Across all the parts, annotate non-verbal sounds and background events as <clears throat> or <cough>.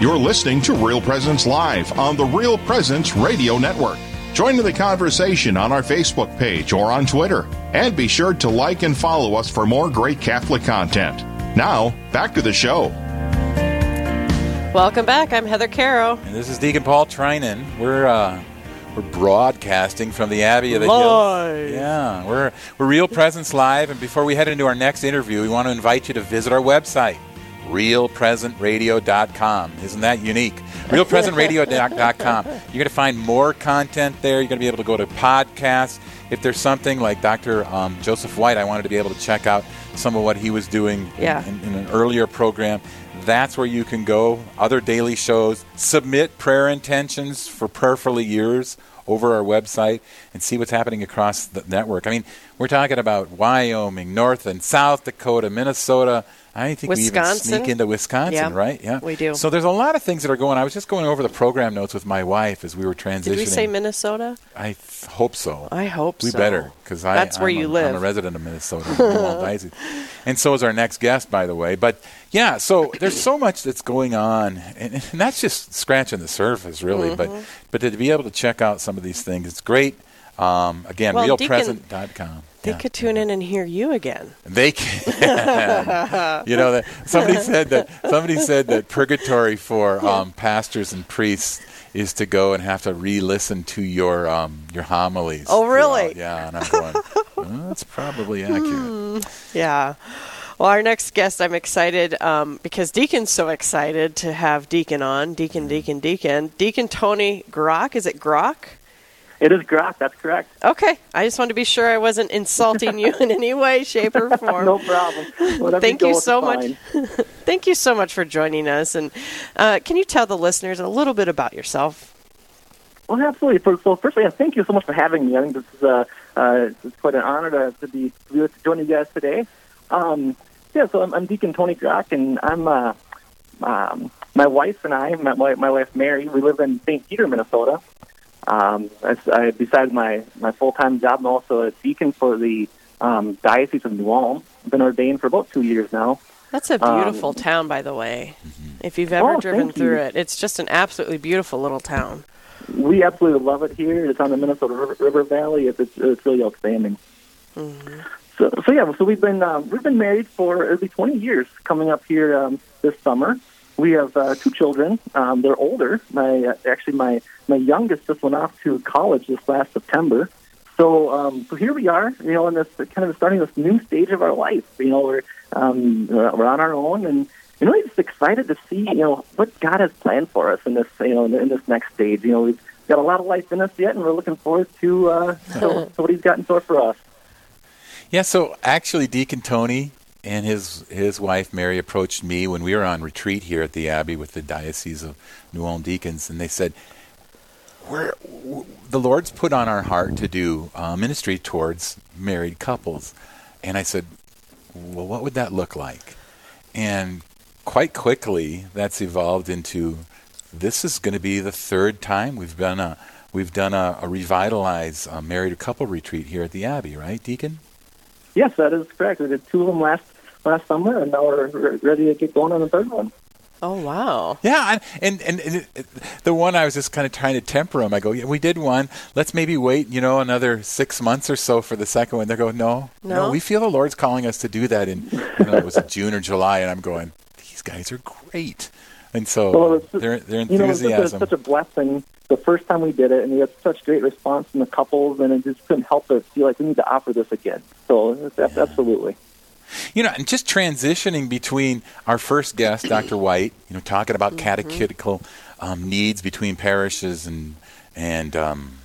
You're listening to Real Presence Live on the Real Presence Radio Network. Join in the conversation on our Facebook page or on Twitter. And be sure to like and follow us for more great Catholic content. Now, back to the show. Welcome back. I'm Heather Caro. And this is Deacon Paul Trinan. We're uh, we're broadcasting from the Abbey of the Live. Hills. Yeah, we're we're Real Presence Live. And before we head into our next interview, we want to invite you to visit our website, realpresenceradio.com. Isn't that unique? realpresenceradio.com. You're going to find more content there. You're going to be able to go to podcasts. If there's something like Dr. Um, Joseph White, I wanted to be able to check out some of what he was doing in- in, in an earlier program. That's where you can go. Other daily shows. Submit prayer intentions for prayerfully years over our website and see what's happening across the network. I mean, we're talking about Wyoming, North and South Dakota, Minnesota. I think we even sneak into Wisconsin, Yeah, right? Yeah, we do. So there's a lot of things that are going. I was just going over the program notes with my wife as we were transitioning. Did we say Minnesota? I th- hope so. I hope so. we so. better because I That's where I'm you a, live. I'm a resident of Minnesota, <laughs> and so is our next guest, by the way. But yeah, so there's so much that's going on, and, and that's just scratching the surface, really. Mm-hmm. But but to be able to check out some of these things, it's great. Um, again, Well, realpresent.com. They Yeah. could tune in and hear you again. They can. <laughs> you know that somebody <laughs> said that somebody said that purgatory for um, pastors and priests is to go and have to re-listen to your um, your homilies. Oh, really? throughout. Yeah, and I'm going. <laughs> "Well, that's probably accurate. Yeah. Well, our next guest, I'm excited um, because Deacon's so excited to have Deacon on. Deacon, Deacon, Deacon. Deacon Tony Grock. Is it Grock? It is Grok, that's correct. Okay. I just wanted to be sure I wasn't insulting you in any way, shape, or <laughs> form. No problem. Whatever Thank you so much. <laughs> Thank you so much for joining us. And uh, can you tell the listeners a little bit about yourself? Well, absolutely. So, so firstly, uh, thank you so much for having me. I think this is uh, uh, it's quite an honor to, to be to be with- to join you guys today. Um, yeah, so I'm, I'm Deacon Tony Grock, and I'm uh, um, my wife and I, my, my my wife Mary, we live in St. Peter, Minnesota. Um, I, I, besides my my full time job, I'm also a deacon for the um, Diocese of New Ulm. I've been ordained for about two years now. That's a beautiful town, by the way. If you've ever Um, Oh, driven through you. it, it's just an absolutely beautiful little town. We absolutely love it here. It's on the Minnesota River, River Valley. It's, it's it's really outstanding. So, so yeah, so we've been um, we've been married for it'll be 20 years coming up here um, this summer. We have uh, two children. Um, they're older. My uh, actually my my youngest just went off to college this last September. So um, so here we are, you know, in this kind of starting this new stage of our life. You know, we're um, we're we're on our own, and you know, just excited to see you know what God has planned for us in this you know in this next stage. You know, we've got a lot of life in us yet, and we're looking forward to uh, to, <laughs> to what He's got in store for us. Yeah, so actually, Deacon Tony and his his wife Mary approached me when we were on retreat here at the Abbey with the Diocese of New Ulm Deacons, and they said, "We're the Lord's put on our heart to do uh, ministry towards married couples," and I said, "Well, what would that look like?" And quite quickly, that's evolved into this is going to be the third time we've done a we've done a, a revitalize uh, married couple retreat here at the Abbey, right, Deacon? Yes, that is correct. We did two of them last last summer, and now we're ready to get going on the third one. Oh, wow. Yeah, and and, and, and the one I was just kind of trying to temper them. I go, yeah, we did one. Let's maybe wait, you know, another six months or so for the second one. They go, no, No? we feel the Lord's calling us to do that in, you know, it was June or July, and I'm going, these guys are great, and so Well, it's- their their You know, it's such a, such a blessing. The first time we did it, and we had such great response from the couples, and it just couldn't help but feel like we need to offer this again. So, it's, ab- absolutely. You know, and just transitioning between our first guest, <clears throat> Dr. White, you know, talking about catechetical um, needs between parishes and and um,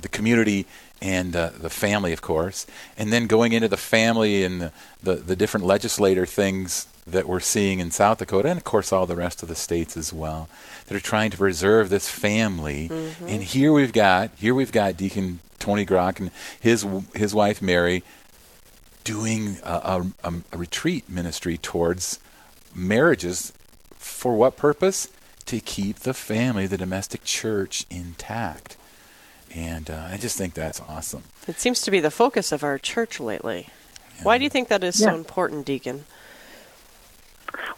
the community and uh, the family, of course, and then going into the family and the, the, the different legislator things that we're seeing in South Dakota, and of course all the rest of the states as well, that are trying to preserve this family. And here we've got here we've got Deacon Tony Grock and his his wife Mary doing a, a, a retreat ministry towards marriages for what purpose? To keep the family, the domestic church intact. And uh, I just think that's awesome. It seems to be the focus of our church lately. Why do you think that is so important, Deacon?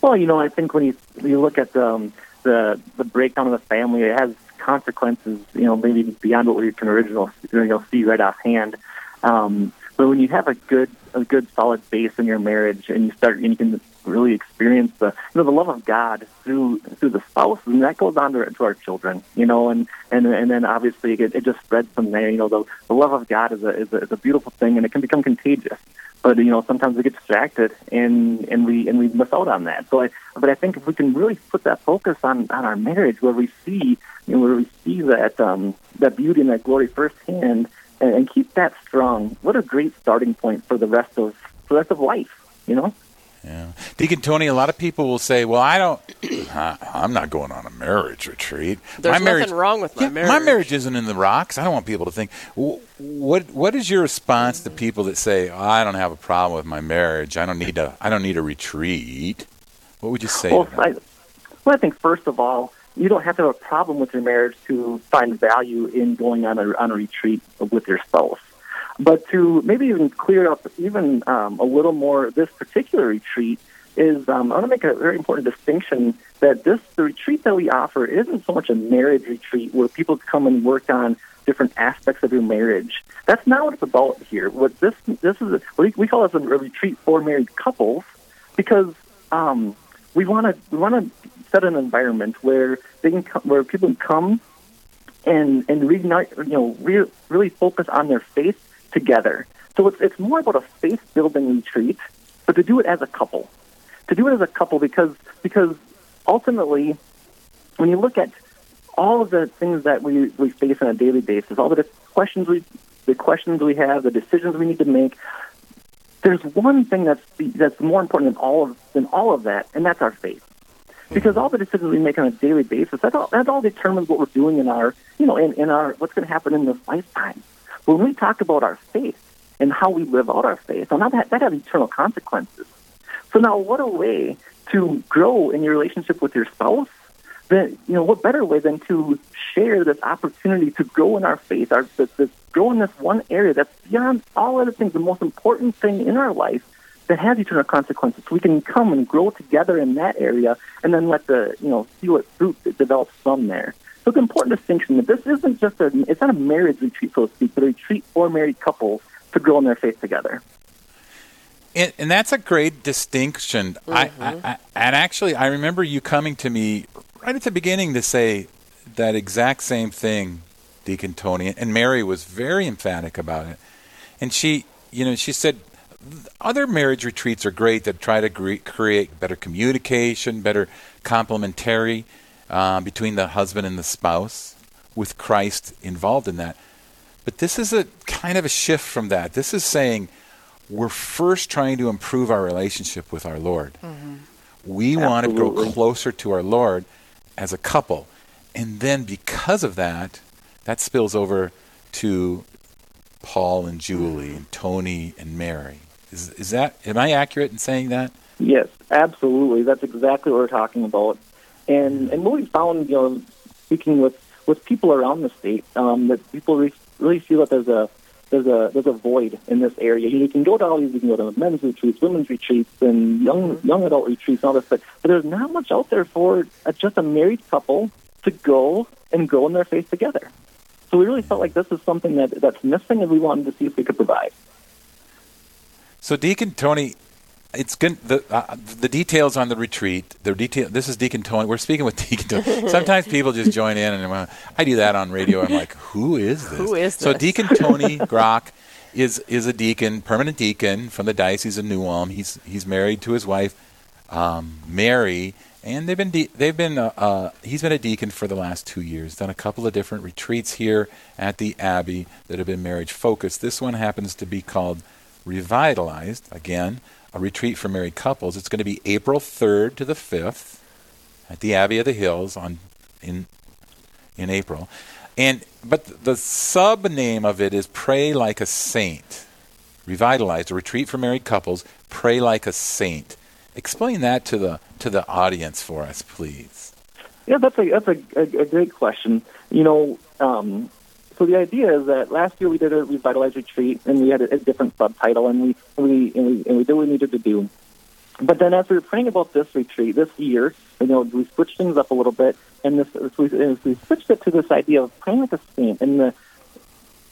Well, you know, I think when you you look at um, the the breakdown of the family. It has consequences, you know, maybe beyond what we can originally you know, see right offhand. Um, but when you have a good a good solid base in your marriage, and you start and you can really experience the you know the love of God through through the spouse, and that goes on to, to our children, you know, and and and then obviously it, it just spreads from there. You know, the the love of God is a, is a is a beautiful thing, and it can become contagious. But you know, sometimes we get distracted, and and we and we miss out on that. So, I, but I think if we can really put that focus on on our marriage, where we see you know where we see that um, that beauty and that glory firsthand and, and keep that strong. What a great starting point for the rest of for the rest of life, you know. Yeah, Deacon Tony. A lot of people will say, "Well, I don't. <clears throat> I'm not going on a marriage retreat. There's my marriage, nothing wrong with my yeah, marriage. My marriage isn't in the rocks. I don't want people to think. What What is your response to people that say, oh, "I don't have a problem with my marriage. I don't need a I don't need a retreat"? What would you say? Well, I, well, I think first of all, you don't have to have a problem with your marriage to find value in going on a on a retreat with your spouse. But to maybe even clear up even um, a little more this particular retreat is um, I want to make a very important distinction that this the retreat that we offer isn't so much a marriage retreat where people come and work on different aspects of your marriage. That's not what it's about here. What this this is we, we call this a retreat for married couples because um, we want to we want to set an environment where they can come, where people can come and and reignite you know re- really focus on their faith together. So it's it's more about a faith building retreat, but to do it as a couple. To do it as a couple because because ultimately when you look at all of the things that we, we face on a daily basis, all the questions we the questions we have, the decisions we need to make, there's one thing that's that's more important than all of than all of that, and that's our faith. Because all the decisions we make on a daily basis, that all, that all determines what we're doing in our, you know, in, in our what's going to happen in this lifetime. When we talk about our faith and how we live out our faith, well, now that, that has eternal consequences. So now, what a way to grow in your relationship with your spouse? Then, you know, what better way than to share this opportunity to grow in our faith, our this, this grow in this one area that's beyond all other things, the most important thing in our life that has eternal consequences. So we can come and grow together in that area, and then let the you know see what fruit that develops from there. So it's an important distinction that this isn't just a, it's not a marriage retreat, so to speak, but a retreat for married couples to grow in their faith together. And, and that's a great distinction. Mm-hmm. I, I, I, and actually, I remember you coming to me right at the beginning to say that exact same thing, Deacon Tony. And Mary was very emphatic about it. And she, you know, she said, other marriage retreats are great that try to create better communication, better complementary uh, between the husband and the spouse, with Christ involved in that. But this is a kind of a shift from that. This is saying we're first trying to improve our relationship with our Lord. Mm-hmm. We want to grow closer to our Lord as a couple. And then because of that, that spills over to Paul and Julie and Tony and Mary. Is, is that, am I accurate in saying that? Yes, absolutely. That's exactly what we're talking about. And and what we found, you know, speaking with with people around the state, um, that people re- really feel that there's a there's a there's a void in this area. You can go to all these, you can go to men's retreats, women's retreats, and young young adult retreats, and all this, but, but there's not much out there for a, just a married couple to go and grow in their faith together. So we really felt like this is something that that's missing, and we wanted to see if we could provide. So Deacon Tony, it's good. The uh, the details on the retreat. The detail. This is Deacon Tony. We're speaking with <laughs> Deacon Tony. Sometimes people just join in, and uh, I do that on radio. I'm like, who is this? Who is this? So Deacon Tony <laughs> Grock is is a deacon, permanent deacon from the diocese of New Ulm. He's he's married to his wife, um, Mary, and they've been de- they've been uh, uh, he's been a deacon for the last two years. Done a couple of different retreats here at the Abbey that have been marriage focused. This one happens to be called Revitalized again a retreat for married couples. It's going to be April 3rd to the 5th at the Abbey of the Hills on in in April. And but the sub name of it is Pray Like a Saint. Revitalized, a retreat for married couples, Pray Like a Saint. Explain that to the to the audience for us, please. Yeah, that's a that's a, a, a great question. You know, um, so the idea is that last year we did a revitalized retreat, and we had a, a different subtitle, and we we and we and we did what we needed to do. but then as we were praying about this retreat this year, you know, we switched things up a little bit, and this we, we switched it to this idea of praying with the saint. And the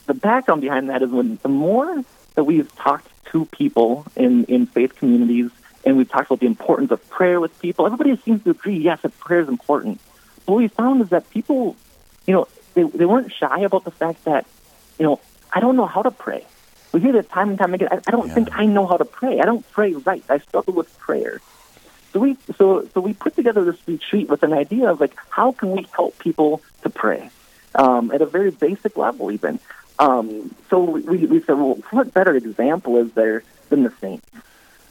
the background behind that is when the more that we've talked to people in in faith communities, and we've talked about the importance of prayer with people, everybody seems to agree, yes, that prayer is important. But what we found is that people, you know, they they weren't shy about the fact that, you know, I don't know how to pray. We hear this time and time again. I, I don't Yeah. think I know how to pray. I don't pray right. I struggle with prayer. So we so so we put together this retreat with an idea of like how can we help people to pray um, at a very basic level even. Um, so we, we said, well, what better example is there than the saints?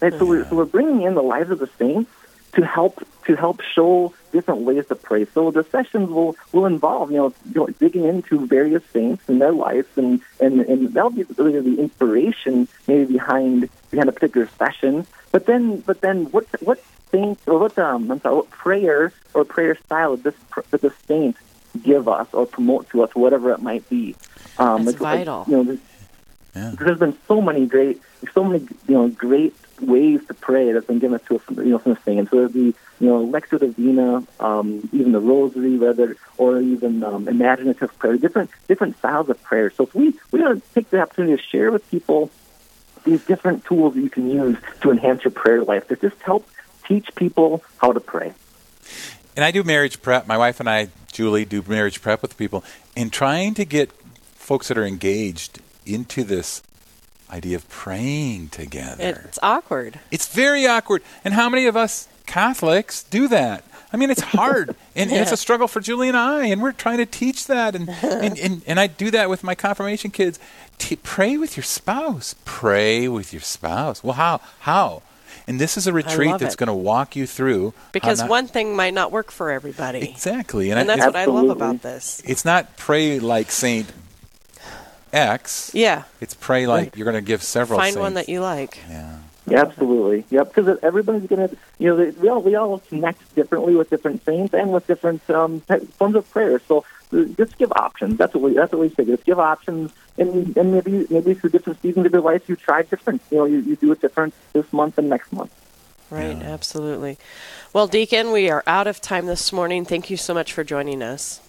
And so, we're, so we're bringing in the lives of the saints to help to help show different ways to pray. So the sessions will will involve you know, you know digging into various saints and their lives, and and and that'll be really the inspiration maybe behind behind a particular session. But then but then what what saint or what um I'm sorry what prayer or prayer style did this pr- did the saint give us or promote to us whatever it might be. Um, That's it's like, vital. you know, there's, Yeah. there's been so many great, so many you know great ways to pray that's been given to us, you know, from the saints. So be, you know Lectio Divina, um, even the Rosary, whether or even um, imaginative prayer, different different styles of prayer. So if we we want to take the opportunity to share with people these different tools that you can use to enhance your prayer life that just help teach people how to pray. And I do marriage prep. My wife and I, Julie, do marriage prep with people. In trying to get folks that are engaged into this idea of praying together, It's awkward. it's very awkward. And how many of us Catholics do that? I mean, it's hard, <laughs> and, and it's a struggle for Julie and I, and we're trying to teach that, and <laughs> and, and, and I do that with my confirmation kids. T- pray with your spouse. Pray with your spouse. Well, how? How? And this is a retreat that's it. going to walk you through Because not- one thing might not work for everybody. exactly, and, And I, that's what I love about this. it's not pray like Saint X. Yeah. It's pray like you're going to give several. Find one that you like. Yeah. Yeah, absolutely. Yep, because everybody's gonna, you know, they, we all we all connect differently with different saints and with different um, forms of prayer. So uh, just give options. That's what we that's what we say. Just give options, and and maybe maybe through different seasons of your life, you try different. You know, you, you do it different this month and next month. Right, absolutely. Well, Deacon, we are out of time this morning. Thank you so much for joining us.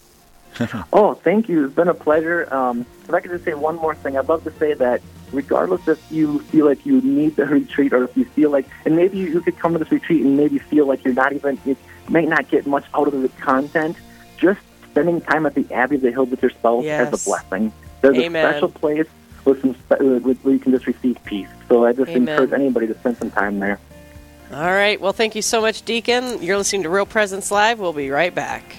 <laughs> Oh, thank you. It's been a pleasure. Um, if I could just say one more thing, I'd love to say that regardless if you feel like you need the <laughs> retreat or if you feel like, and maybe you could come to this retreat and maybe feel like you're not even, you might not get much out of the content, just spending time at the Abbey of the Hills with your spouse Yes. as a blessing. There's Amen. a special place with some spe- uh, with, where you can just receive peace. So I just Amen. encourage anybody to spend some time there. All right. Well, thank you so much, Deacon. You're listening to Real Presence Live. We'll be right back.